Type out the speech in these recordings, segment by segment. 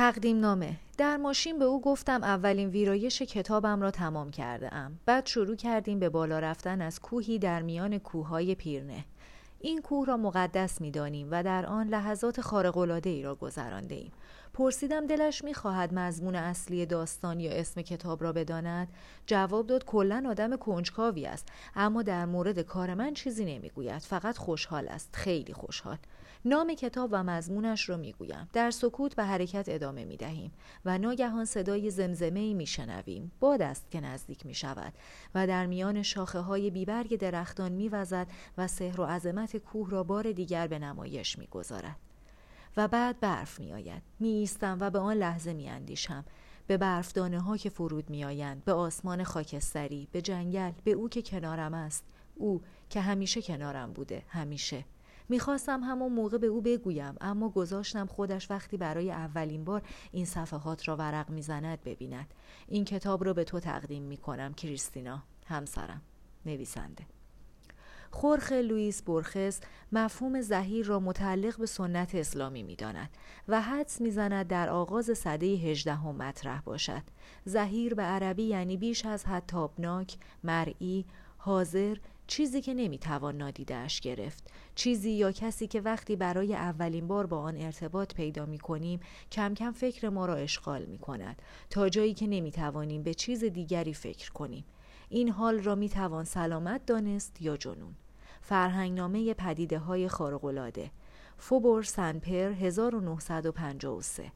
تقدیم نامه در ماشین به او گفتم اولین ویرایش کتابم را تمام کرده ام. بعد شروع کردیم به بالا رفتن از کوهی در میان کوههای پیرنه. این کوه را مقدس می‌دانیم و در آن لحظات خارق‌العاده ای را گذرانده ایم. پرسیدم دلش می‌خواهد مضمون اصلی داستان یا اسم کتاب را بداند؟ جواب داد کلا آدم کنجکاوی است اما در مورد کار من چیزی نمی‌گوید. فقط خوشحال است. خیلی خوشحال. نام کتاب و مضمونش را می‌گویم در سکوت به حرکت ادامه می دهیم و ناگهان صدای زمزمه ای می باد است که نزدیک می شود و در میان شاخه های بیبرگ درختان می وزد و سحر و عظمت کوه را بار دیگر به نمایش می گذارد. و بعد برف می آید. می ایستم و به آن لحظه می اندیشم. به برفدانه ها که فرود می آیند. به آسمان خاکستری، به جنگل، به او که کنارم است. او که همیشه کنارم بوده، همیشه. می‌خواستم همون موقع به او بگویم اما گذاشتم خودش وقتی برای اولین بار این صفحات را ورق می‌زند ببیند. این کتاب را به تو تقدیم می‌کنم کریستینا. همسرم. نویسنده. خورخ لوئیس برخس مفهوم زهیر را متعلق به سنت اسلامی می‌داند و حدس می‌زند در آغاز سده هجدهم مطرح باشد. زهیر به عربی یعنی بیش از حد تابناک مرئی حاضر چیزی که نمی‌توان نادیدهش گرفت. چیزی یا کسی که وقتی برای اولین بار با آن ارتباط پیدا می کنیم کم کم فکر ما را اشغال می کند تا جایی که نمی توانیم به چیز دیگری فکر کنیم. این حال را می توان سلامت دانست یا جنون. فرهنگنامه پدیده های خارقلاده فوبور سنپر 1953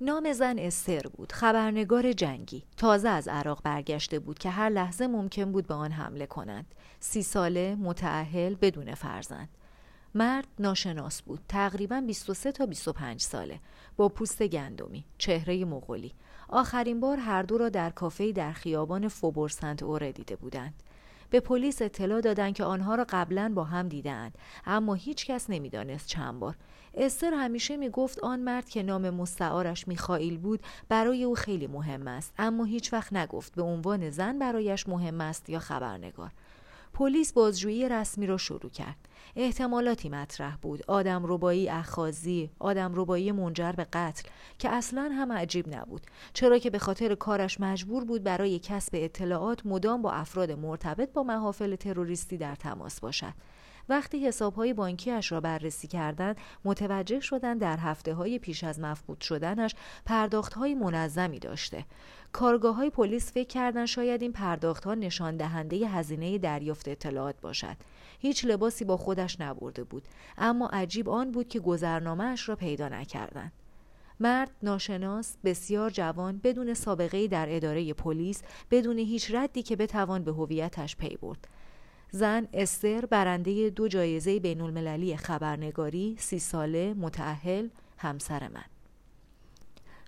نام زن استر بود خبرنگار جنگی. تازه از عراق برگشته بود که هر لحظه ممکن بود به آن حمله کنند سی ساله متعهل بدون فرزند. مرد ناشناس بود تقریبا 23 تا 25 ساله. با پوست گندمی چهره مغولی. آخرین بار هر دو را در کافه در خیابان فوبورسنت اوره دیده بودند. به پلیس اطلاع دادند که آنها را قبلا با هم دیدند اما هیچ کس نمی‌دانست چند بار. استر همیشه می گفت آن مرد که نام مستعارش میخائیل بود برای او خیلی مهم است. اما هیچ وقت نگفت به عنوان زن برایش مهم است یا خبرنگار. پلیس بازجویی رسمی را شروع کرد. احتمالاتی مطرح بود. آدم ربایی اخازی آدم ربایی منجر به قتل که اصلا هم عجیب نبود. چرا که به خاطر کارش مجبور بود برای کسب اطلاعات مدام با افراد مرتبط با محافل تروریستی در تماس باشد. وقتی حسابهای بانکیش را بررسی کردند متوجه شدند در هفته های پیش از مفقود شدنش پرداخت های منظمی داشته. کارگاه های پلیس فکر کردند شاید این پرداخت ها نشان دهنده هزینه دریافت اطلاعات باشد. هیچ لباسی با خودش نبرده بود اما عجیب آن بود که گذرنامهاش را پیدا نکردند. مرد ناشناس بسیار جوان بدون سابقه در اداره پلیس بدون هیچ ردی که بتوان به هویتش پی برد. زن استر برنده دو جایزه بین المللی خبرنگاری سی ساله متعهل همسر من.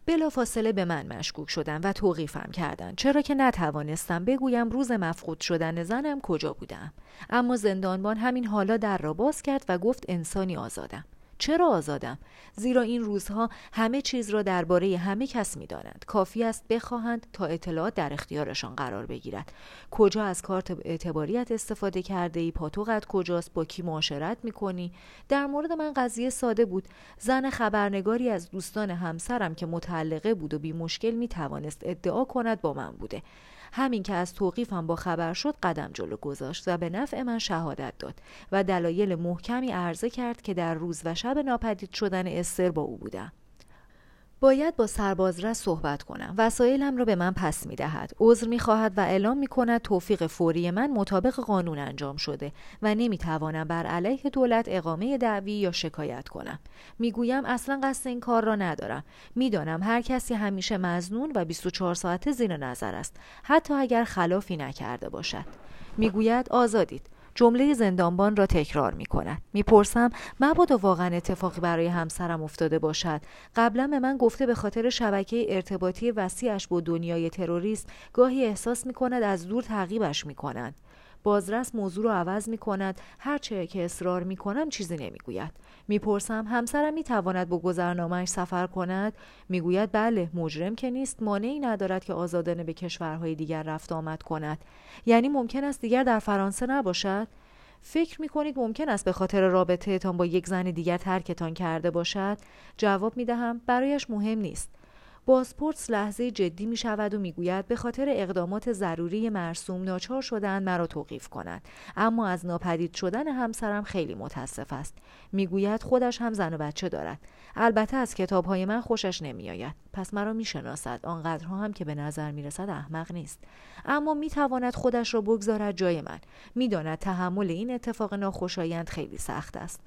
بلا فاصله به من مشکوک شدن و توقیفم کردند چرا که نتوانستم بگویم روز مفقود شدن زنم کجا بودم. اما زندانبان همین حالا در را باز کرد و گفت انسانی آزادم. چرا آزادم؟ زیرا این روزها همه چیز را درباره همه کس می‌دانند. کافی است بخواهند تا اطلاعات در اختیارشان قرار بگیرد. کجا از کارت اعتباریت استفاده کرده ای پاتوقت کجاست؟ با کی معاشرت می‌کنی؟ در مورد من قضیه ساده بود. زن خبرنگاری از دوستان همسرم که متعلقه بود و بی مشکل می توانست ادعا کند با من بوده. همین که از توقیفم با خبر شد قدم جلو گذاشت و به نفع من شهادت داد و دلایل محکمی عرضه کرد که در روز و شب ناپدید شدن استر با او بودم. باید با سربازرس صحبت کنم. وسایلم را به من پس می دهد عذر می خواهد و اعلام می کند توفیق فوری من مطابق قانون انجام شده و نمی توانم بر علیه دولت اقامه دعوی یا شکایت کنم. می‌گویم اصلا قصد این کار را ندارم. می‌دانم هر کسی همیشه مزنون و 24 ساعته زیر نظر است حتی اگر خلافی نکرده باشد. می‌گوید آزادید. جمله زندانبان را تکرار می کند. می‌پرسم مبادا واقعا اتفاقی برای همسرم افتاده باشد. قبلا به من گفته به خاطر شبکه ارتباطی وسیعش با دنیای تروریست گاهی احساس می کند از دور تعقیبش می کند. بازرس موضوع رو عوض می کند هرچه که اصرار می کنم چیزی نمی گوید می‌پرسم همسرم می تواند با گذرنامهش سفر کند؟ می‌گوید بله مجرم که نیست مانعی ندارد که آزادانه به کشورهای دیگر رفت آمد کند. یعنی ممکن است دیگر در فرانسه نباشد؟ فکر می کنید ممکن است به خاطر رابطه تان با یک زن دیگر ترکتان کرده باشد؟ جواب می دهم برایش مهم نیست. بازپرس لحظه جدی می شود و می گوید به خاطر اقدامات ضروری مرسوم ناچار شدن مرا توقیف کند اما از ناپدید شدن همسرم خیلی متاسف است. می‌گوید خودش هم زن و بچه دارد. البته از کتاب های من خوشش نمیآید. پس مرا می‌شناسد. آنقدرها هم که به نظر می رسد احمق نیست. اما می تواند خودش را بگذارد جای من. می‌داند تحمل این اتفاق ناخوشایند خیلی سخت است.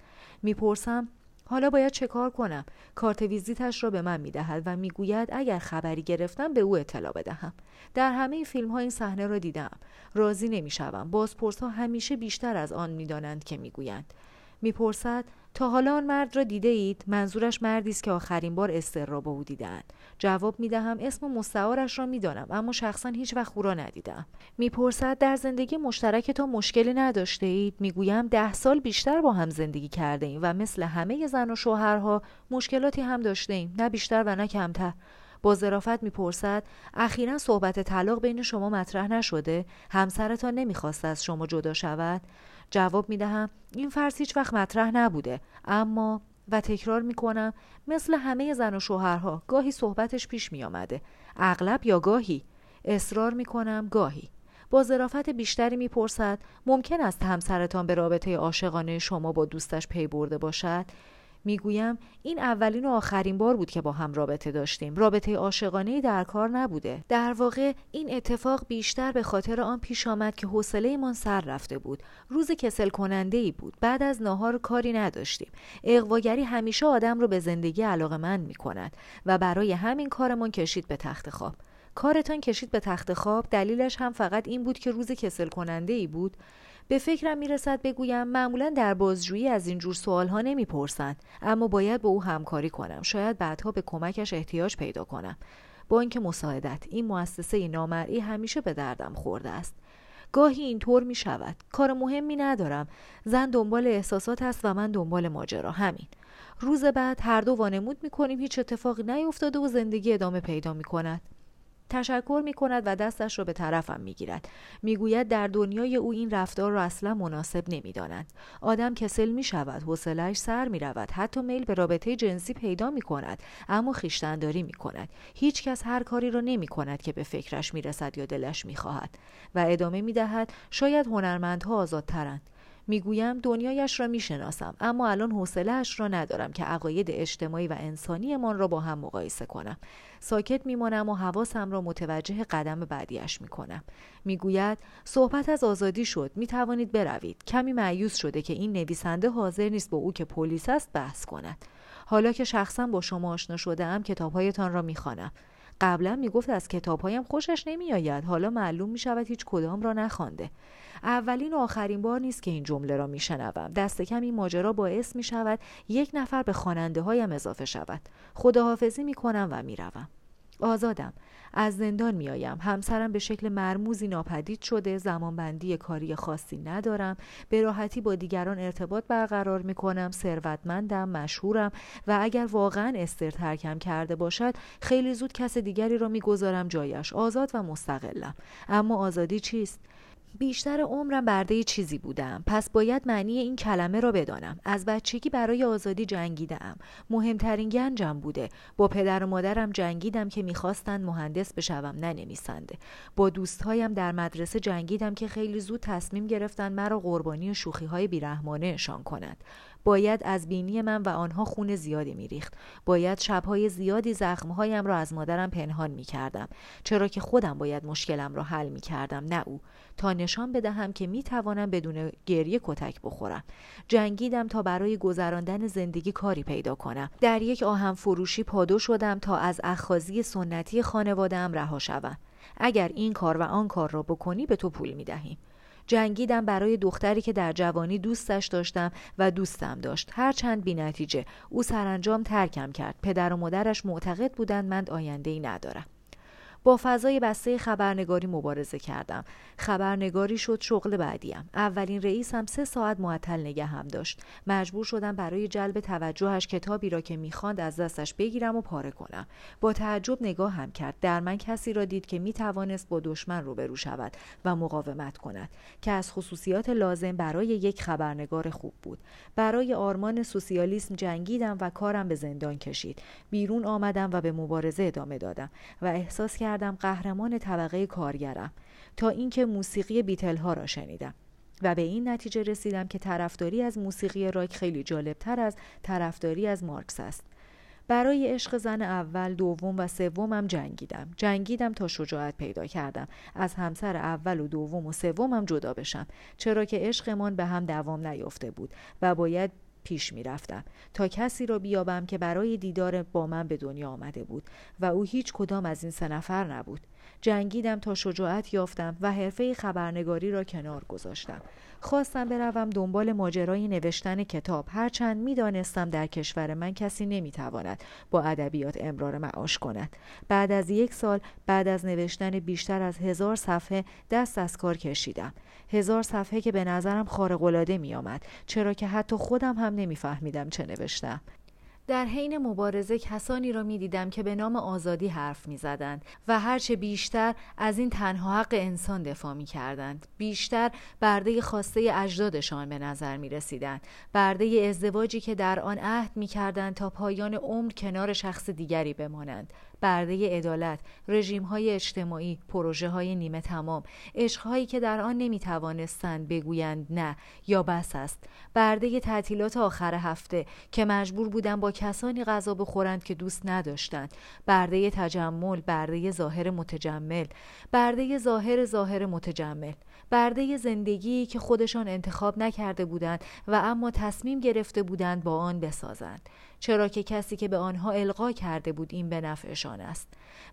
می‌پرسم حالا باید چه کار کنم؟ کارت ویزیتش را به من می‌دهد و می‌گوید اگر خبری گرفتم به او اطلاع بدهم. در همه فیلم ها این صحنه را دیدم. راضی نمی‌شوم. بازپرس ها همیشه بیشتر از آن می‌دانند که می‌گویند. می‌پرسد تا حالا آن مرد را دیده اید منظورش مردی است که آخرین بار استر را با او دیدند جواب می دهم اسم مستعارش را می‌دانم اما شخصا هیچ وقت او را ندیدم. می‌پرسد در زندگی مشترک تو مشکلی نداشته اید؟ می‌گویم ده سال بیشتر با هم زندگی کرده ایم و مثل همه زن و شوهرها مشکلاتی هم داشته ایم نه بیشتر و نه کمتر. با ظرافت می‌پرسد اخیرا صحبت طلاق بین شما مطرح نشده؟ همسرتان نمی‌خواست از شما جدا شود؟ جواب می دهم این فرض هیچ وقت مطرح نبوده. اما و تکرار می کنم مثل همه زن و شوهرها گاهی صحبتش پیش می آمده اغلب یا گاهی. اصرار می کنم گاهی. با ظرافت بیشتری می‌پرسد ممکن است همسرتان به رابطه عاشقانه شما با دوستش پی برده باشد؟ می‌گویم این اولین و آخرین بار بود که با هم رابطه داشتیم. رابطه عاشقانه در کار نبوده. در واقع این اتفاق بیشتر به خاطر آن پیش آمد که حوصلهمان سر رفته بود. روز کسل کننده ای بود. بعد از ناهار کاری نداشتیم. اقواگری همیشه آدم رو به زندگی علاقه من می کند و برای همین کارمان کشید به تخت خواب. کارتان کشید به تخت خواب دلیلش هم فقط این بود که روز کسل کننده ای بود. به فکرم می‌رسد بگویم معمولا در بازجویی از اینجور سوالها نمی‌پرسند اما باید با او همکاری کنم. شاید بعدها به کمکش احتیاج پیدا کنم. با اینکه مساعدت این مؤسسه نامرئی همیشه به دردم خورده است. گاهی اینطور می شود کار مهمی ندارم. زن دنبال احساسات است و من دنبال ماجرا. همین. روز بعد هر دو وانمود می کنیم هیچ اتفاقی نیفتاده و زندگی ادامه پیدا می کند تشکر می کند و دستش را به طرفم می گیرد. می گوید در دنیای او این رفتار را اصلا مناسب نمی داند. آدم کسل می شود، حوصلش سر می رود، حتی میل به رابطه جنسی پیدا می کند، اما خیشتنداری می کند. هیچ کس هر کاری را نمی کند که به فکرش می رسد یا دلش می خواهد. و ادامه می دهد شاید هنرمندها آزادترند. می‌گویم دنیایش را می‌شناسم اما الان حوصلهاش را ندارم که عقاید اجتماعی و انسانیمان را با هم مقایسه کنم. ساکت میمانم و حواسم را متوجه قدم بعدیش می‌کنم. می‌گوید صحبت از آزادی شد می‌توانید بروید. کمی معیوس شده که این نویسنده حاضر نیست با او که پلیس است بحث کند. حالا که شخصا با شما آشنا شده ام کتابهایتان را می‌خوانم. قبلا می‌گفت از کتابهایم خوشش نمیآید. حالا معلوم می‌شود هیچ کدام را نخوانده. اولین و آخرین بار نیست که این جمله را میشنوم. دست کم این ماجرا باعث می شود یک نفر به خواننده هایم اضافه شود. خداحافظی می کنم و می روم. آزادم. از زندان میآیم. همسرم به شکل مرموزی ناپدید شده. زمانبندی کاری خاصی ندارم. به راحتی با دیگران ارتباط برقرار می کنم ثروتمندم مشهورم و اگر واقعا استر ترکم کرده باشد خیلی زود کس دیگری را می‌گذارم جایش. آزاد و مستقلم. اما آزادی چیست؟ بیشتر عمرم برده چیزی بودم. پس باید معنی این کلمه را بدانم. از بچگی برای آزادی جنگیدم مهمترین گنجم بوده. با پدر و مادرم جنگیدم که می‌خواستند مهندس بشوم نه نویسنده. با دوستهایم در مدرسه جنگیدم که خیلی زود تصمیم گرفتن مرا قربانی شوخی های بیرحمانه اشان کنند. باید از بینی من و آنها خون زیادی میریخت. باید شبهای زیادی زخمهایم را از مادرم پنهان می‌کردم چرا که خودم باید مشکلم را حل می‌کردم نه او. تا نشان بدهم که می‌توانم بدون گریه کتک بخورم. جنگیدم تا برای گذراندن زندگی کاری پیدا کنم. در یک آهم فروشی پادو شدم تا از اخخازی سنتی خانوادهام رها شوم. اگر این کار و آن کار را بکنی به تو پول می‌دهیم. جنگیدم برای دختری که در جوانی دوستش داشتم و دوستم داشت. هرچند بی نتیجه. او سرانجام ترکم کرد. پدر و مادرش معتقد بودند من آینده ای ندارم. با فضای بسته خبرنگاری مبارزه کردم. خبرنگاری شد شغل بعدیم. اولین رئیسم سه ساعت معطل هم داشت. مجبور شدم برای جلب توجهش کتابی را که می‌خواند از دستش بگیرم و پاره کنم. با تعجب نگاه هم کرد. در من کسی را دید که می‌توانست با دشمن روبرو شود و مقاومت کند که از خصوصیات لازم برای یک خبرنگار خوب بود. برای آرمان سوسیالیسم جنگیدم و کارم به زندان کشید. بیرون آمدم و به مبارزه ادامه دادم و احساس قهرمان طبقه کارگرم تا اینکه موسیقی بیتل ها را شنیدم. و به این نتیجه رسیدم که طرفداری از موسیقی راک خیلی جالبتر از طرفداری از مارکس است. برای عشق زن اول دوم و سومم جنگیدم. جنگیدم تا شجاعت پیدا کردم. از همسر اول و دوم و سومم جدا بشم چرا که عشقمان به هم دوام نیافته بود و باید پیش می رفتم تا کسی را بیابم که برای دیدار با من به دنیا آمده بود و او هیچ کدام از این سه نفر نبود. جنگیدم تا شجاعت یافتم و حرفه خبرنگاری را کنار گذاشتم. خواستم بروم دنبال ماجرای نوشتن کتاب. هرچند می‌دانستم در کشور من کسی نمی‌تواند با ادبیات امرار معاش کند. بعد از یک سال بعد از نوشتن بیشتر از هزار صفحه دست از کار کشیدم. هزار صفحه که به نظرم خارق‌العاده میآمد چرا که حتی خودم هم نمیفهمیدم چه نوشتم. در حین مبارزه کسانی را می دیدم که به نام آزادی حرف می زدند و هرچه بیشتر از این تنها حق انسان دفاع می کردند. بیشتر برده خواسته اجدادشان به نظر می رسیدند. برده ازدواجی که در آن عهد می کردند تا پایان عمر کنار شخص دیگری بمانند. برده عدالت، رژیم های اجتماعی، پروژه های نیمه تمام، عشقهایی که در آن نمی توانستند بگویند نه یا بس است، برده تعطیلات آخر هفته که مجبور بودند با کسانی غذا بخورند که دوست نداشتند، برده تجمل، برده ظاهر متجمل، برده ظاهر ظاهر متجمل، برده زندگی که خودشان انتخاب نکرده بودند و اما تصمیم گرفته بودند با آن بسازند. چرا که کسی که به آنها القا کرده بود این به نفعشان است.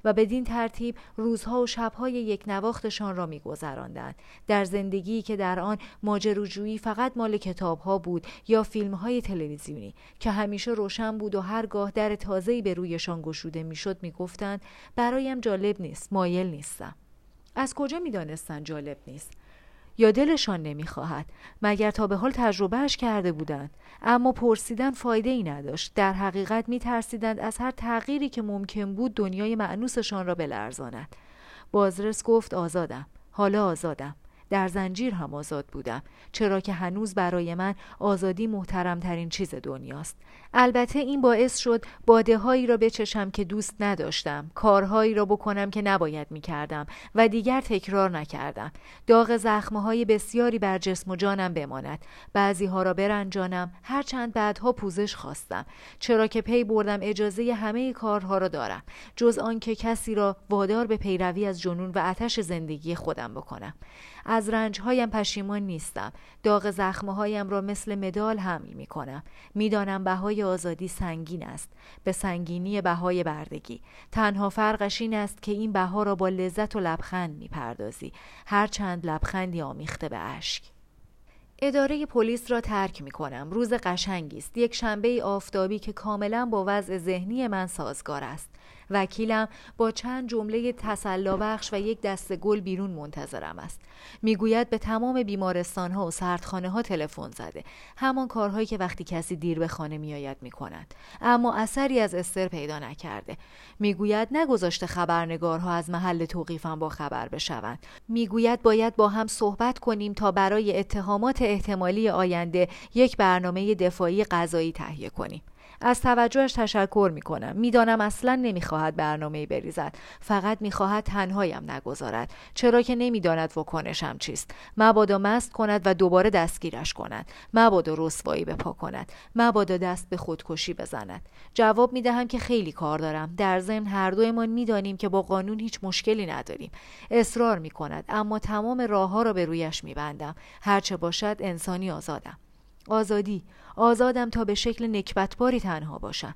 و بدین ترتیب روزها و شبهای یک نواختشان را میگذراندند. در زندگی که در آن ماجروجویی فقط مال کتابها بود یا فیلمهای تلویزیونی که همیشه روشن بود و هرگاه در تازه‌ای به رویشان گشوده می‌شد می‌گفتند برایم جالب نیست مایل نیستم. از کجا می‌دانستند جالب نیست؟ یا دلشان نمی‌خواهد مگر تا به حال تجربهش کرده بودند. اما پرسیدن فایده ای نداشت. در حقیقت میترسیدند از هر تغییری که ممکن بود دنیای معنوسشان را بلرزاند. بازرس گفت آزادم. حالا آزادم. در زنجیر هم آزاد بودم چرا که هنوز برای من آزادی محترمترین چیز دنیاست. البته این باعث شد باده هایی را بچشم که دوست نداشتم کارهایی را بکنم که نباید می کردم و دیگر تکرار نکردم. داغ زخمه های بسیاری بر جسم و جانم بماند. بعضی ها را برنجانم هرچند بعدها پوزش خواستم چرا که پی بردم اجازه همه کارها را دارم جز آنکه کسی را وادار به پیروی از جنون و آتش زندگی خودم بکنم. از رنجهایم پشیمان نیستم داغ زخمه هایم را مثل مدال حمل می کنم می‌دانم بهای آزادی سنگین است به سنگینی بهای بردگی تنها فرقش این است که این بها را با لذت و لبخند می‌پردازی هرچند لبخندی آمیخته به اشک اداره پلیس را ترک می کنم. روز قشنگی است. یک شنبه آفتابی که کاملا با وضع ذهنی من سازگار است. وکیلم با چند جمله تسلا بخش و یک دسته گل بیرون منتظرم است. می‌گوید به تمام بیمارستان ها و سردخانه ها تلفن زده. همان کارهایی که وقتی کسی دیر به خانه میآید می‌کند. اما اثری از استر پیدا نکرده. می‌گوید نگذاشته خبرنگارها از محل توقیفم با خبر بشوند. می‌گوید باید با هم صحبت کنیم تا برای اتهامات احتمالی آینده یک برنامه دفاعی قضایی تهیه کنیم. از توجهش تشکر می کنم می‌دانم اصلا نمی‌خواهد برنامه بریزد. فقط می‌خواهد تنهایم نگذارد. چرا که نمی‌داند واکنشم چیست. مبادا مست کند و دوباره دستگیرش کند. مبادا رسوایی بپا کند. مبادا دست به خودکشی بزند. جواب می‌دهم که خیلی کار دارم. در ضمن هر دویمان می‌دانیم که با قانون هیچ مشکلی نداریم. اصرار می کند اما تمام راه ها را به رویش میبندم. هرچه باشد انسانی آزادم. آزادی آزادم تا به شکل نکبتباری تنها باشم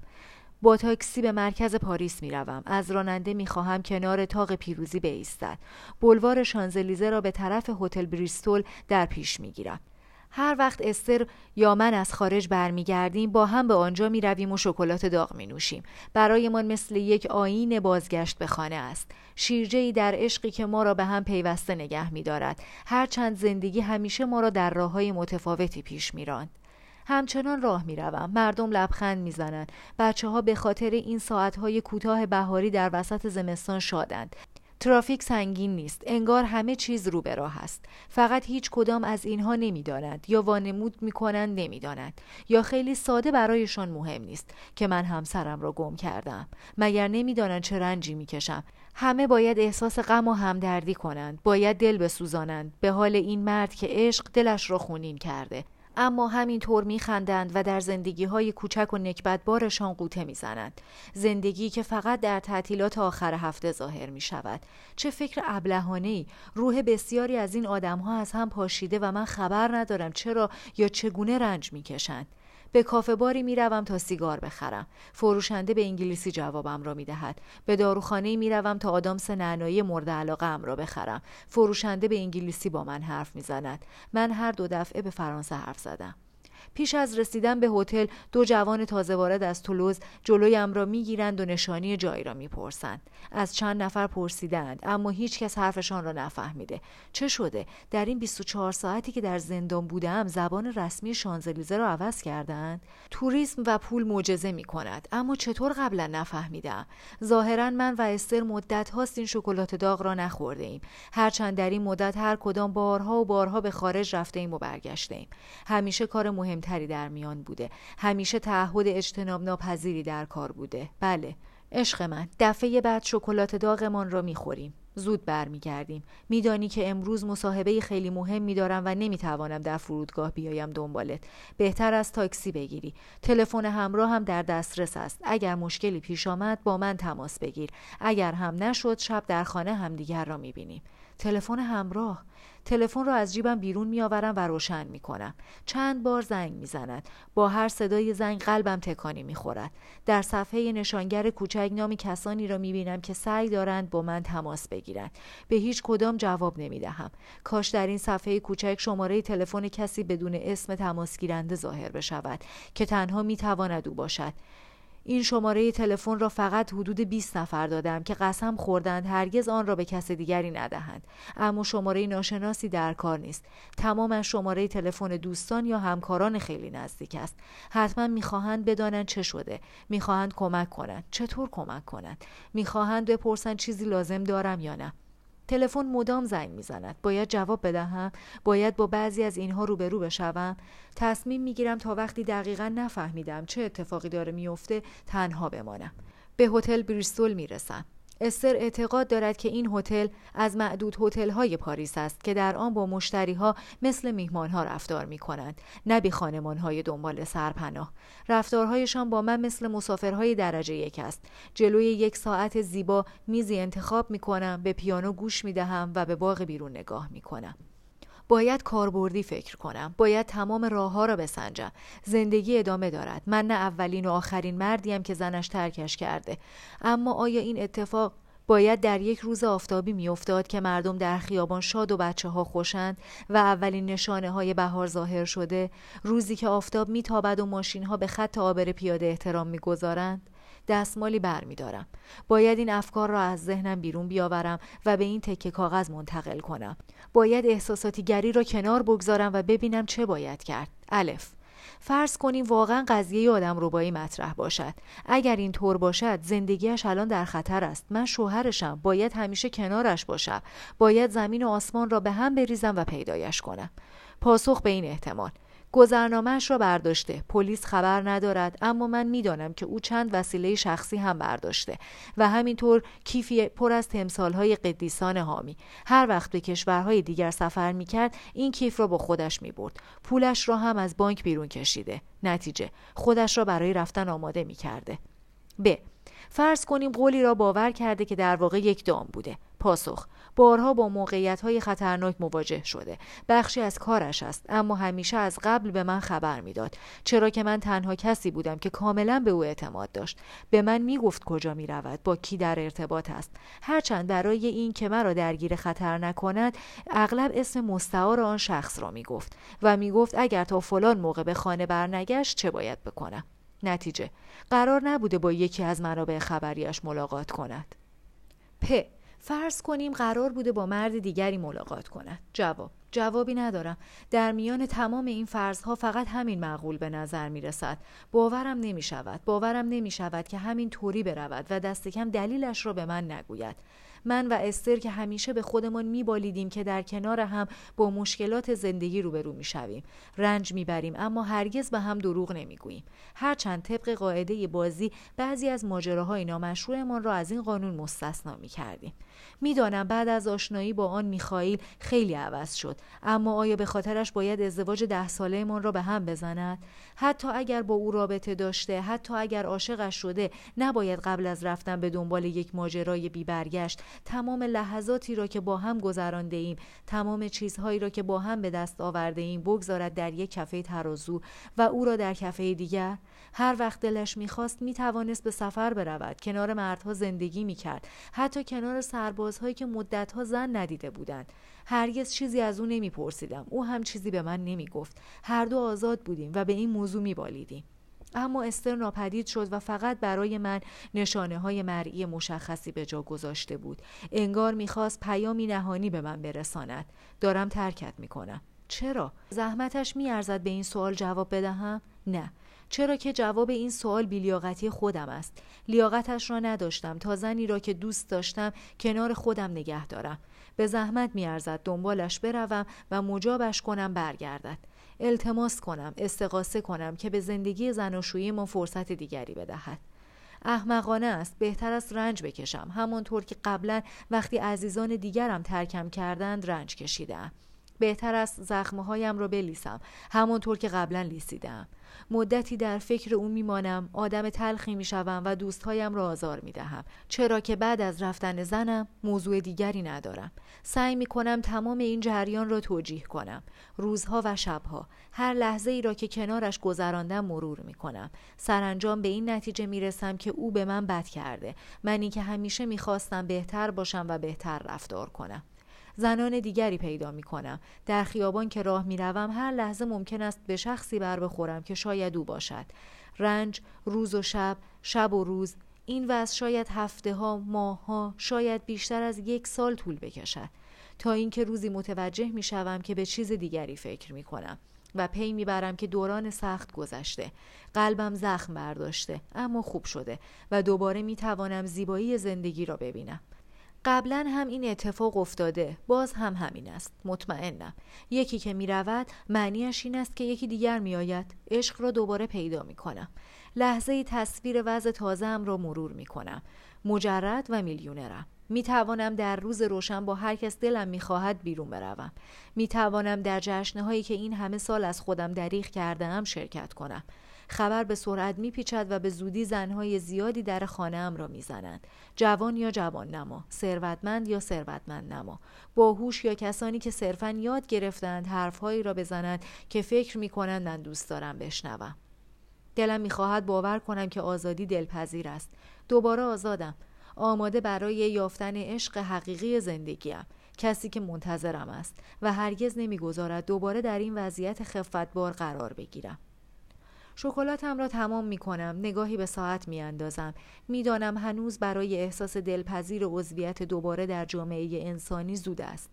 با تاکسی به مرکز پاریس می روم. از راننده می خواهم کنار تاق پیروزی بایستد. بلوار شانزلیزه را به طرف هتل بریستول در پیش می گیرم. هر وقت استر یا من از خارج برمیگردیم با هم به آنجا می رویم و شکلات داغ می نوشیم برایمان مثل یک آین بازگشت به خانه است شیرجه در عشقی که ما را به هم پیوسته نگه می دارد هرچند زندگی همیشه ما را در راه های متفاوتی پیش می راند. همچنان راه می روم. مردم لبخند می زنند. بچه ها به خاطر این ساعت های کوتاه بهاری در وسط زمستان شادند. ترافیک سنگین نیست. انگار همه چیز رو به راه است. فقط هیچ کدام از اینها نمی‌دانند یا وانمود می‌کنند نمی‌دانند. یا خیلی ساده برایشان مهم نیست که من همسرم را گم کردم. مگر نمی‌دانند چه رنجی می‌کشم. همه باید احساس غم و همدردی کنند. باید دل بسوزانند. به حال این مرد که عشق دلش را خونین کرده. اما همینطور میخندند و در زندگی های کوچک و نکبتبارشان قوطه می‌زنند. زندگی که فقط در تعطیلات آخر هفته ظاهر می شود چه فکر ابلهانه ای روح بسیاری از این آدم ها از هم پاشیده و من خبر ندارم چرا یا چگونه رنج می‌کشند. به کافه باری می‌روم تا سیگار بخرم. فروشنده به انگلیسی جوابم را می‌دهد. به داروخانه می‌روم تا آدامس نعنایی مورد علاقه ام را بخرم. فروشنده به انگلیسی با من حرف می‌زند. من هر دو دفعه به فرانسه حرف زدم. پیش از رسیدن به هتل دو جوان تازه وارد از تولوز جلویم را می‌گیرند و نشانی جایی را می‌پرسند. از چند نفر پرسیدند اما هیچ کس حرفشان را نفهمیده. چه شده؟ در این 24 ساعتی که در زندان بودم زبان رسمی شانزلیزه را عوض کردند؟ توریسم و پول معجزه می کند اما چطور قبلا نفهمیدم؟ ظاهرا من و استر مدت هاست این شکلات داغ را نخورده ایم هرچند در این مدت هر کدام بارها و بارها به خارج رفته ایم و برگشته ایم همیشه کار مهم مهمتری در میان بوده. همیشه تعهد اجتناب ناپذیری در کار بوده. بله عشق من. دفعه بعد شکلات داغمان را می‌خوریم. زود برمیگردیم. میدانی که امروز مصاحبه خیلی مهم میدارم و نمی‌توانم در فرودگاه بیایم دنبالت. بهتر از تاکسی بگیری. تلفن همراه هم در دسترس است. اگر مشکلی پیش آمد با من تماس بگیر. اگر هم نشد شب در خانه همدیگر را می‌بینیم. تلفن همراه. تلفن را از جیبم بیرون میآورم و روشن می کنم. چند بار زنگ می‌زند. با هر صدای زنگ قلبم تکانی می‌خورد. در صفحه نشانگر کوچک نام کسانی را می بینم که سعی دارند با من تماس بگیرند. به هیچ کدام جواب نمی دهم. کاش در این صفحه کوچک شماره تلفن کسی بدون اسم تماسگیرنده ظاهر بشود که تنها می تواند او باشد. این شماره تلفن را فقط حدود 20 نفر دادم که قسم خوردند هرگز آن را به کس دیگری ندهند. اما شماره ناشناسی در کار نیست. تمامش شماره تلفن دوستان یا همکاران خیلی نزدیک است. حتما می‌خواهند بدانند چه شده. می‌خواهند کمک کنند. چطور کمک کنند؟ می‌خواهند بپرسند چیزی لازم دارم یا نه. تلفن مدام زنگ می‌زند. باید جواب بدهم. باید با بعضی از اینها روبرو بشوم. تصمیم می‌گیرم تا وقتی دقیقا نفهمیدم چه اتفاقی داره میفته تنها بمانم. به هتل بریستول می‌رسم. استر اعتقاد دارد که این هتل از معدود های پاریس است که در آن با مشتری ها مثل ها رفتار می کنند نه بی های دنبال سرپناه. رفتارهایشان با من مثل مسافرهای درجه یک است. جلوی یک ساعت زیبا میزی انتخاب می کنم به پیانو گوش می دهم و به باغ بیرون نگاه می کنم باید کاربردی فکر کنم. باید تمام راه ها را بسنجم. زندگی ادامه دارد. من نه اولین و آخرین مردیم که زنش ترکش کرده. اما آیا این اتفاق باید در یک روز آفتابی میافتاد که مردم در خیابان شاد و بچه ها خوشند و اولین نشانه های بهار ظاهر شده؟ روزی که آفتاب میتابد و ماشین ها به خط آبر پیاده احترام می‌گذارند؟ دستمالی برمیدارم. باید این افکار را از ذهنم بیرون بیاورم و به این تکه کاغذ منتقل کنم. باید احساساتی گری را کنار بگذارم و ببینم چه باید کرد. الف. فرض کنیم واقعا قضیه آدم روبایی مطرح باشد. اگر این طور باشد زندگیش الان در خطر است. من شوهرشم. باید همیشه کنارش باشم. باید زمین و آسمان را به هم بریزم و پیدایش کنم. پاسخ به این احتمال. گذرنامهش را برداشته. پلیس خبر ندارد اما من می‌دانم که او چند وسیله شخصی هم برداشته و همینطور کیفی پر از تمثالهای قدیسان حامی. هر وقت به کشورهای دیگر سفر می‌کرد این کیف را با خودش می‌برد. پولش را هم از بانک بیرون کشیده. نتیجه خودش را برای رفتن آماده می‌کرده. ب. فرض کنیم قولی را باور کرده که در واقع یک دام بوده. پاسخ بارها با موقعیت های خطرناک مواجه شده. بخشی از کارش است اما همیشه از قبل به من خبر می‌داد. چرا که من تنها کسی بودم که کاملا به او اعتماد داشت. به من می‌گفت کجا می رود با کی در ارتباط است. هرچند برای این که مرا درگیر خطر نکند اغلب اسم مستعار آن شخص را می‌گفت و می‌گفت اگر تا فلان موقع به خانه برنگشت چه باید بکنم؟ نتیجه قرار نبوده با یکی از منابع خبریش ملاقات کند. پ فرض کنیم قرار بوده با مرد دیگری ملاقات کند. جواب جوابی ندارم. در میان تمام این فرضها فقط همین معقول به نظر می رسد باورم نمی شود باورم نمی شود که همین طوری برود و دست کم دلیلش را به من نگوید. من و استر که همیشه به خودمان میبالیدیم که در کنار هم با مشکلات زندگی روبرو می‌شویم. رنج می‌بریم اما هرگز به هم دروغ نمی‌گوییم. هرچند طبق قاعده بازی بعضی از ماجراهای نامشروعمان را از این قانون مستثنا می‌کردیم. می‌دانم بعد از آشنایی با آن میخائیل خیلی عوض شد اما آیا به خاطرش باید ازدواج ده سالهمان را به هم بزند؟ حتی اگر با او رابطه داشته حتی اگر عاشقش شده نباید قبل از رفتن به دنبال یک ماجرای بیبرگشت تمام لحظاتی را که با هم گذرانده ایم تمام چیزهایی را که با هم به دست آورده ایم بگذارد در یک کفه ترازو و او را در کفه دیگر. هر وقت دلش می‌خواست می‌توانست به سفر برود کنار مردها زندگی می‌کرد حتی کنار سربازهایی که مدتها زن ندیده بودند. هرگز چیزی از او نمیپرسیدم. او هم چیزی به من نمی‌گفت. هر دو آزاد بودیم و به این موضوع میبالیدیم. اما استر ناپدید شد و فقط برای من نشانه های مرئی مشخصی به جا گذاشته بود. انگار می‌خواست پیامی نهانی به من برساند. دارم ترکت می‌کنم. چرا؟ زحمتش میارزد به این سوال جواب بدهم؟ نه. چرا که جواب این سوال بیلیاقتی خودم است. لیاقتش را نداشتم. تا زنی را که دوست داشتم کنار خودم نگه دارم. به زحمت میارزد. دنبالش بروم و مجابش کنم برگردد. التماس کنم استقاسه کنم که به زندگی زناشویی ما فرصت دیگری بدهد. احمقانه است بهتر است رنج بکشم. همانطور که قبلا وقتی عزیزان دیگرم ترکم کردند رنج کشیدم بهتر است زخمهایم را بلیسم. همانطور که قبلا لیسیدم. مدتی در فکر او میمانم آدم تلخی می‌شوم و دوستهایم را آزار می‌دهم. چرا که بعد از رفتن زنم موضوع دیگری ندارم. سعی می‌کنم تمام این جریان را توجیه کنم. روزها و شبها. هر لحظه ای را که کنارش گذراندم مرور می‌کنم. سرانجام به این نتیجه می‌رسم که او به من بد کرده. منی که همیشه می‌خواستم بهتر باشم و بهتر رفتار کنم. زنان دیگری پیدا می کنم. در خیابان که راه می روم هر لحظه ممکن است به شخصی بر بخورم که شاید او باشد. رنج، روز و شب، شب و روز، این وضع شاید هفته ها، ماه ها، شاید بیشتر از یک سال طول بکشد. تا اینکه روزی متوجه می شوم که به چیز دیگری فکر می کنم. و پی می‌برم که دوران سخت گذشته قلبم زخم برداشته اما خوب شده و دوباره می‌توانم زیبایی زندگی را ببینم قبلا هم این اتفاق افتاده. باز هم همین است. مطمئنم. یکی که می رود معنیش این است که یکی دیگر می آید عشق را دوباره پیدا می کنم لحظه تصویر وضع تازه را مرور می کنم مجرد و میلیونرم. می توانم در روز روشن با هر کس دلم می خواهد بیرون بروم. می توانم در جشنه هایی که این همه سال از خودم دریغ کرده شرکت کنم. خبر به سرعت میپیچد و به زودی زنهای زیادی در خانه ام را می‌زنند. جوان یا جوان نما ثروتمند یا ثروتمند نما باهوش یا کسانی که صرفا یاد گرفتند حرفهایی را بزنند که فکر می‌کنند من دوست دارم بشنوم. دلم می‌خواهد باور کنم که آزادی دلپذیر است. دوباره آزادم. آماده برای یافتن عشق حقیقی زندگیم. کسی که منتظرم است و هرگز نمی‌گذارد دوباره در این وضعیت خفتبار قرار بگیرم. شکلاتم را تمام می کنم نگاهی به ساعت می اندازم می‌دانم هنوز برای احساس دلپذیر و عضویت دوباره در جامعه انسانی زود است.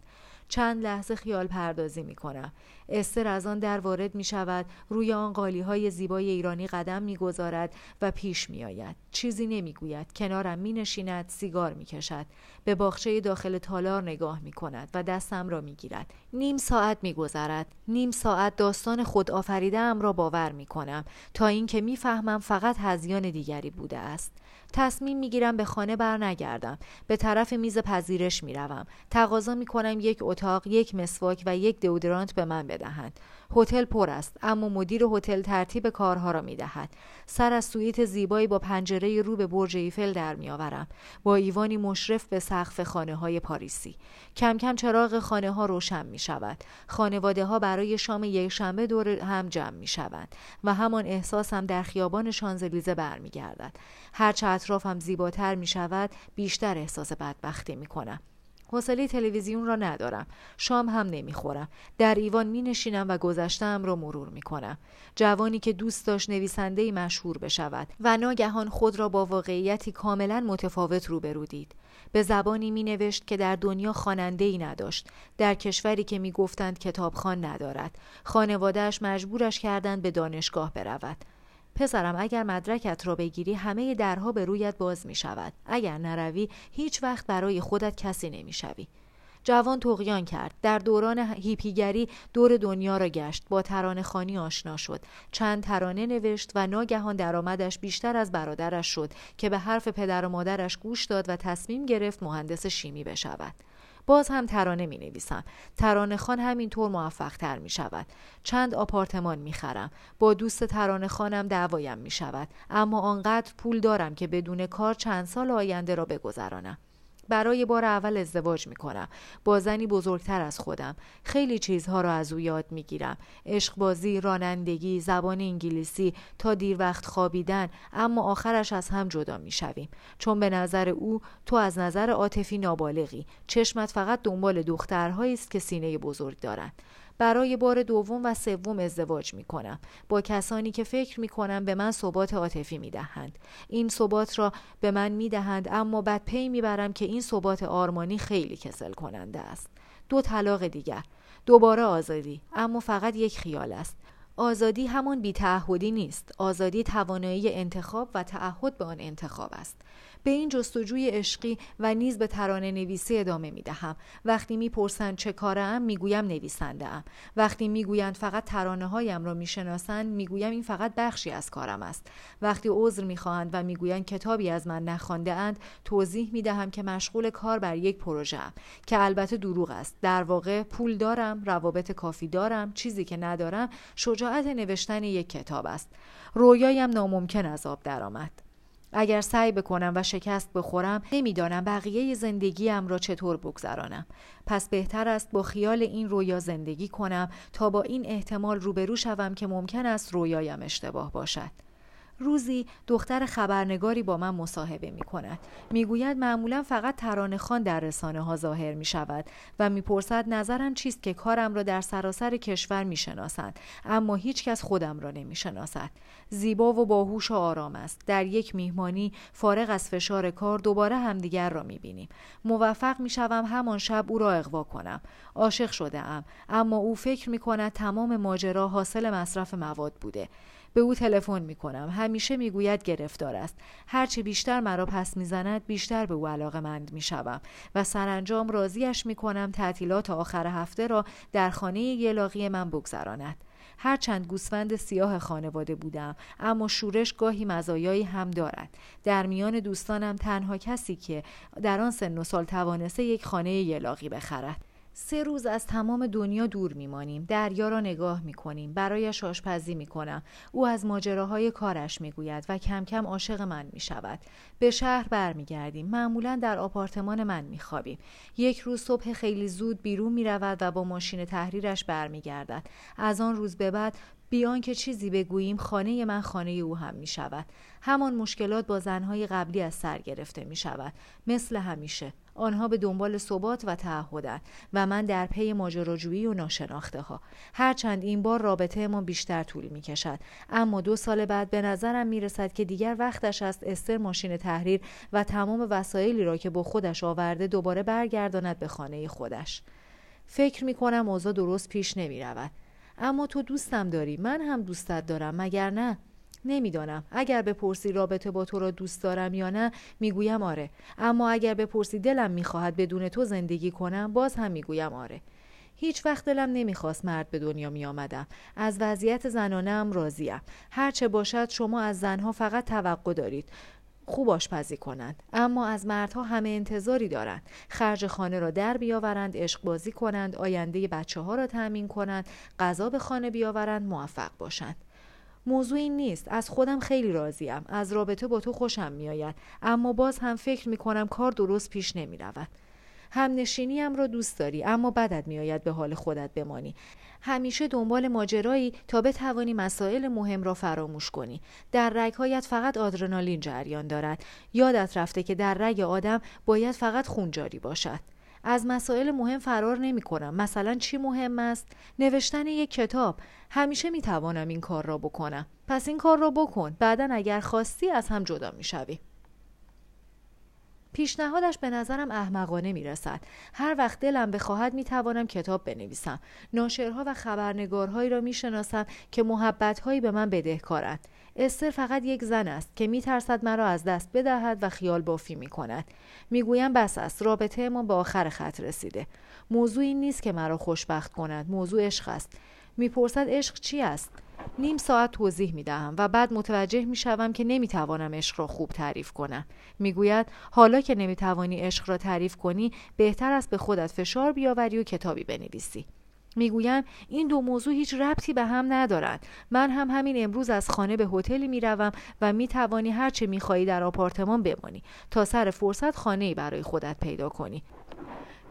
چند لحظه خیال پردازی می کنم. استر از آن در وارد می شود روی آن قالی های زیبای ایرانی قدم می گذارد و پیش می آید. چیزی نمی گوید. کنارم می نشیند سیگار می کشد. به باغچه داخل تالار نگاه می کند و دستم را می گیرد. نیم ساعت می گذرد. نیم ساعت داستان خود آفریده ام را باور می کنم تا اینکه می فهمم فقط هزیان دیگری بوده است. تصمیم می‌گیرم به خانه بر نگردم به طرف میز پذیرش می‌روم. تقاضا می‌کنم یک اتاق یک مسواک و یک دودرانت به من بدهند. هتل پر است اما مدیر هتل ترتیب کارها را می دهد سر از سویت زیبایی با پنجره رو به برج ایفل در میآورم. با ایوانی مشرف به سقف خانه های پاریسی. کم کم چراغ خانه ها روشن می شود خانواده ها برای شام یک شنبه دور هم جمع می شوند و همان احساس هم در خیابان شانزلیزه برمیگردد. هرچه اطرافم زیباتر می شود بیشتر احساس بدبختی می کنم حوصله تلویزیون را ندارم. شام هم نمی‌خورم. در ایوان می نشینم و گذشتم را مرور می کنم جوانی که دوست داشت نویسنده مشهور بشود و ناگهان خود را با واقعیتی کاملا متفاوت روبرو دید. به زبانی می نوشت که در دنیا خواننده ای نداشت. در کشوری که می گفتند کتابخان ندارد. خانوادهش مجبورش کردند به دانشگاه برود. پسرم اگر مدرکت را بگیری همه درها به رویت باز می شود اگر نروی هیچ وقت برای خودت کسی نمی شوی. جوان تقیان کرد. در دوران هیپیگری دور دنیا را گشت. با ترانه خانی آشنا شد. چند ترانه نوشت و ناگهان درآمدش بیشتر از برادرش شد که به حرف پدر و مادرش گوش داد و تصمیم گرفت مهندس شیمی بشود. باز هم ترانه می نویسم ترانه خان همینطور موفق تر می شود چند آپارتمان می خرم با دوست ترانه خانم دعوایم می شود اما آنقدر پول دارم که بدون کار چند سال آینده را بگذرانم. برای بار اول ازدواج می کنم با زنی بزرگتر از خودم. خیلی چیزها را از او یاد می گیرم عشقبازی رانندگی زبان انگلیسی تا دیر وقت خوابیدن اما آخرش از هم جدا می شویم چون به نظر او تو از نظر عاطفی نابالغی. چشمت فقط دنبال دخترهایی است که سینه بزرگ دارند برای بار دوم و سوم ازدواج می کنم با کسانی که فکر می کنم به من ثبات عاطفی می دهند این ثبات را به من می دهند اما بعد پی می برم که این ثبات آرمانی خیلی کسل کننده است. دو طلاق دیگر. دوباره آزادی اما فقط یک خیال است. آزادی همان بیتعهدی نیست. آزادی توانایی انتخاب و تعهد به آن انتخاب است. به این جستجوی عشقی و نیز به ترانه نویسی ادامه می دهم. وقتی می‌پرسند چه کارم می‌گویم نویسنده ام. وقتی می‌گویند فقط ترانه هایم را می‌شناسند می‌گویم این فقط بخشی از کارم است. وقتی عذر می‌خواهند و می‌گویند کتابی از من نخوانده اند توضیح می دهم که مشغول کار بر یک پروژه ام که البته دروغ است. در واقع پول دارم، روابط کافی دارم، چیزی که ندارم شجاعت نوشتن یک کتاب است. رویایم ناممکن از آب درآمد. اگر سعی بکنم و شکست بخورم نمی‌دانم بقیه زندگیم را چطور بگذرانم. پس بهتر است با خیال این رویا زندگی کنم تا با این احتمال روبرو شوم که ممکن است رویایم اشتباه باشد. روزی دختر خبرنگاری با من مصاحبه می کند. می گوید معمولا فقط ترانه خان در رسانه ها ظاهر می شود و می‌پرسد نظرم چیست که کارم را در سراسر کشور می شناسند اما هیچ کس خودم را نمی شناسد. زیبا و باهوش و آرام است. در یک میهمانی فارغ از فشار کار دوباره همدیگر را می بینیم. موفق می شوم همان شب او را اقوا کنم. عاشق شده ام اما او فکر می کند تمام ماجرا حاصل مصرف مواد بوده. به او تلفن می کنم همیشه می‌گوید گرفتار است. هرچه بیشتر مرا پس می‌زند بیشتر به او علاقه مند می شوم و سرانجام راضیش می کنم تعطیلات آخر هفته را در خانه یلاقی من بگذراند. هرچند گوسفند سیاه خانواده بودم اما شورش گاهی مزایایی هم دارد. در میان دوستانم تنها کسی که در آن سن و سال توانسته یک خانه یلاقی بخرد. سه روز از تمام دنیا دور میمانیم دریا را نگاه می‌کنیم برایش آشپزی می‌کنم. او از ماجراهای کارش می‌گوید و کم کم عاشق من می‌شود. به شهر برمیگردیم. معمولا در آپارتمان من میخوابیم. یک روز صبح خیلی زود بیرون می‌رود و با ماشین تحریرش برمیگردد. از آن روز به بعد بیان که چیزی بگوییم خانه من خانه او هم می شود. همان مشکلات با زنهای قبلی از سر گرفته می شود. مثل همیشه. آنها به دنبال ثبات و تعهدند و من در پی ماجراجویی و ناشناخته ها هرچند این بار رابطه ما بیشتر طول می کشد اما دو سال بعد به نظرم می رسد که دیگر وقتش است استر ماشین تحریر و تمام وسایلی را که با خودش آورده دوباره برگرداند به خانه خودش فکر می کنم اوضاع درست پیش نمی رود اما تو دوستم داری من هم دوستت دارم مگر نه نمی‌دانم اگر بپرسی رابطه با تو را دوست دارم یا نه می‌گویم آره اما اگر بپرسی دلم می‌خواهد بدون تو زندگی کنم باز هم می‌گویم آره هیچ وقت دلم نمی‌خواست مرد به دنیا می آمدم. از وضعیت زنانه هم راضیم. هرچه باشد شما از زنها فقط توقع دارید. خوب آشپزی کنند. اما از مردها همه انتظاری دارند. خرج خانه را در بیاورند عشق بازی کنند آینده بچه ها را تأمین کنند غذا به خانه بیاورند موفق باشند. موضوع این نیست. از خودم خیلی راضیم. از رابطه با تو خوشم میآید. اما باز هم فکر می کنم کار درست پیش نمی رود هم نشینیم را دوست داری اما بدت میآید به حال خودت بمانی همیشه دنبال ماجرایی تا بتوانی مسائل مهم را فراموش کنی در رگهایت فقط آدرنالین جریان دارد یادت رفته که در رگ آدم باید فقط خون جاری باشد از مسائل مهم فرار نمی کنم. مثلا چی مهم است؟ نوشتن یک کتاب. همیشه می توانم این کار را بکنم. پس این کار را بکن. بعدا اگر خواستی از هم جدا می شوی. پیشنهادش به نظرم احمقانه می رسد. هر وقت دلم بخواهد می توانم کتاب بنویسم. ناشرها و خبرنگارهایی را می شناسم که محبتهایی به من بدهکارند. استر فقط یک زن است که می ترسد مرا از دست بدهد و خیال بافی می کند. می گویم بس است رابطه ما به آخر خط رسیده. موضوع این نیست که مرا خوشبخت کند. موضوع عشق است. می‌پرسد عشق چی است؟ نیم ساعت توضیح می دهم و بعد متوجه می شوم که نمی توانم عشق را خوب تعریف کنم. می‌گوید حالا که نمی توانی عشق را تعریف کنی بهتر است به خودت فشار بیاوری و کتابی بنویسی. می‌گویم این دو موضوع هیچ ربطی به هم ندارند من هم همین امروز از خانه به هتلی می‌روم و می‌توانی هرچه می‌خواهی در آپارتمان بمانی تا سر فرصت خانه برای خودت پیدا کنی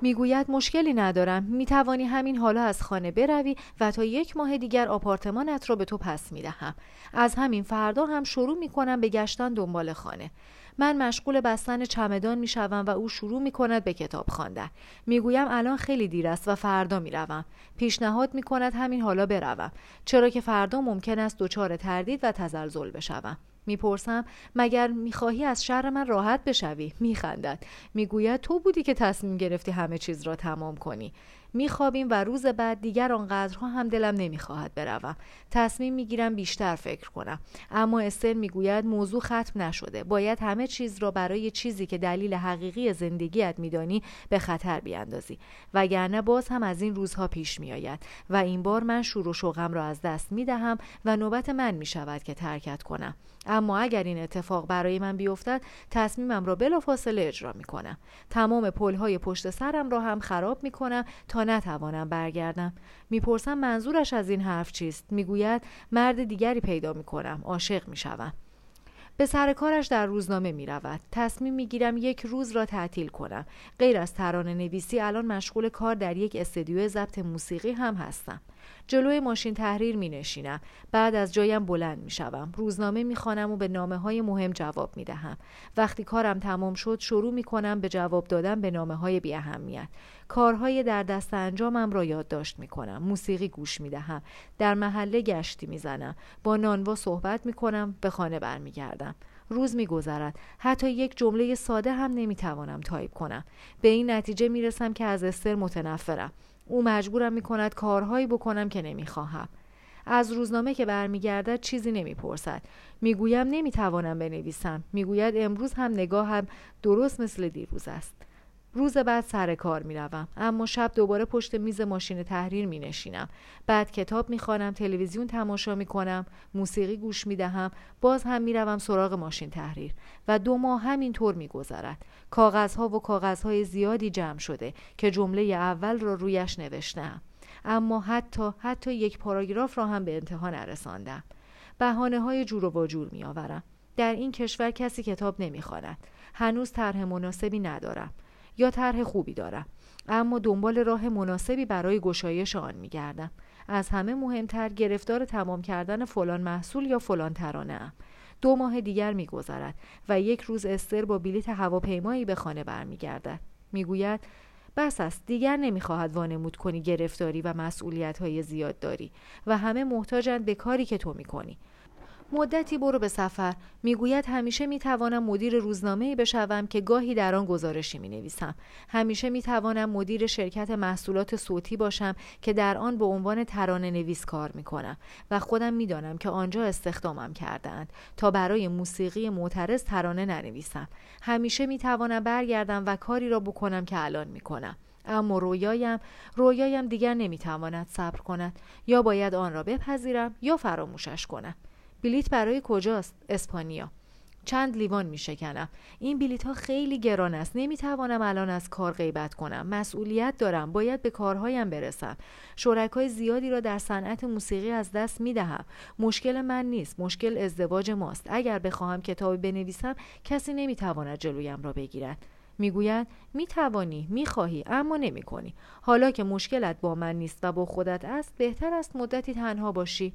می‌گوید مشکلی ندارم. می‌توانی همین حالا از خانه بروی و تا یک ماه دیگر آپارتمانت را به تو پس می‌دهم. از همین فردا هم شروع می‌کنم به گشتن دنبال خانه. من مشغول بستن چمدان می‌شوم و او شروع می کند به کتاب خواندن. می‌گویم الان خیلی دیر است و فردا می‌روم. پیشنهاد می کند همین حالا بروم. چرا که فردا ممکن است دچار تردید و تزلزل بشوم. می‌پرسم مگر می‌خواهی از شر من راحت بشوی؟ میخندد. می‌گوید تو بودی که تصمیم گرفتی همه چیز را تمام کنی. میخوابیم و روز بعد دیگر آنقدرها هم دلم نمی‌خواهد بروم. تصمیم می‌گیرم بیشتر فکر کنم. اما استر می‌گوید موضوع ختم نشده. باید همه چیز را برای چیزی که دلیل حقیقی زندگیت میدانی به خطر بیاندازی. وگرنه باز هم از این روزها پیش میآید و این بار من شور و شوقم را از دست می‌دهم و نوبت من می‌شود که ترکت کنم. اما اگر این اتفاق برای من بیفتد تصمیمم را بلافاصله اجرا می کنم تمام پلهای پشت سرم را هم خراب می کنم نتوانم برگردم می‌پرسم منظورش از این حرف چیست می‌گوید مرد دیگری پیدا می کنم عاشق می شوم. به سر کارش در روزنامه می رود. تصمیم می گیرم یک روز را تعطیل کنم. غیر از ترانه نویسی الان مشغول کار در یک استدیو ضبط موسیقی هم هستم. جلوی ماشین تحریر می نشینم. بعد از جایم بلند می شوم. روزنامه می خانم و به نامه های مهم جواب می دهم. وقتی کارم تمام شد شروع می کنم به جواب دادن به نامه های بی اهمیت. کارهای در دست انجامم را یادداشت می کنم. موسیقی گوش می دهم. در محله گشتی می زنم. با نانوا صحبت می کنم. به خانه برمیگردم. روز میگذرد حتی یک جمله ساده هم نمی‌توانم تایپ کنم به این نتیجه می‌رسم که از استر متنفرم او مجبورم می کند کارهایی بکنم که نمی‌خواهم. از روزنامه که برمیگردد چیزی نمی‌پرسد. می‌گویم نمی‌توانم بنویسم. می‌گوید امروز هم نگاهم درست مثل دیروز است. روز بعد سر کار می روم. اما شب دوباره پشت میز ماشین تحریر می نشینم. بعد کتاب می خوانم، تلویزیون تماشا می کنم، موسیقی گوش می دهم، باز هم می روم سراغ ماشین تحریر و دو ماه همینطور می گذرد. کاغذها و کاغذهای زیادی جمع شده که جمله اول را رویش نوشتم. اما حتی حتی یک پاراگراف را هم به انتها نرساندم. بهانه های جور و جور می آورم. در این کشور کسی کتاب نمی خواند. هنوز طرح مناسبی ندارم. یا طرح خوبی دارم. اما دنبال راه مناسبی برای گشایش آن میگردم. از همه مهمتر گرفتار تمام کردن فلان محصول یا فلان ترانه ام. دو ماه دیگر میگذرد و یک روز استر با بلیت هواپیمایی به خانه برمیگردد. می‌گوید بس است دیگر نمی‌خواهد وانمود کنی گرفتاری و مسئولیت های زیاد داری و همه محتاجند به کاری که تو می‌کنی. مدتی برو به سفر. می‌گوید همیشه می‌توانم مدیر روزنامه بشوم که گاهی در آن گزارشی می نویسم همیشه می‌توانم مدیر شرکت محصولات صوتی باشم که در آن به عنوان ترانه نویس کار می کنم و خودم می‌دانم که آنجا استخدامم کردند تا برای موسیقی معترض ترانه ننویسم. همیشه می‌توانم برگردم و کاری را بکنم که الان می‌کنم. اما رویایم رویایم دیگر نمی‌تواند صبر کند. یا باید آن را بپذیرم یا فراموشش کنم. بلیت برای کجاست؟ اسپانیا. چند لیوان می شکنم. این بلیت ها خیلی گران است. نمی توانم الان از کار غیبت کنم. مسئولیت دارم. باید به کارهایم برسم. شرکای زیادی را در صنعت موسیقی از دست می دهم. مشکل من نیست. مشکل ازدواج ماست. اگر بخواهم کتابی بنویسم کسی نمی تواند جلویم را بگیرد. می‌گوید می توانی می خواهی اما نمی کنی حالا که مشکلت با من نیست و با خودت است بهتر است مدتی تنها باشی.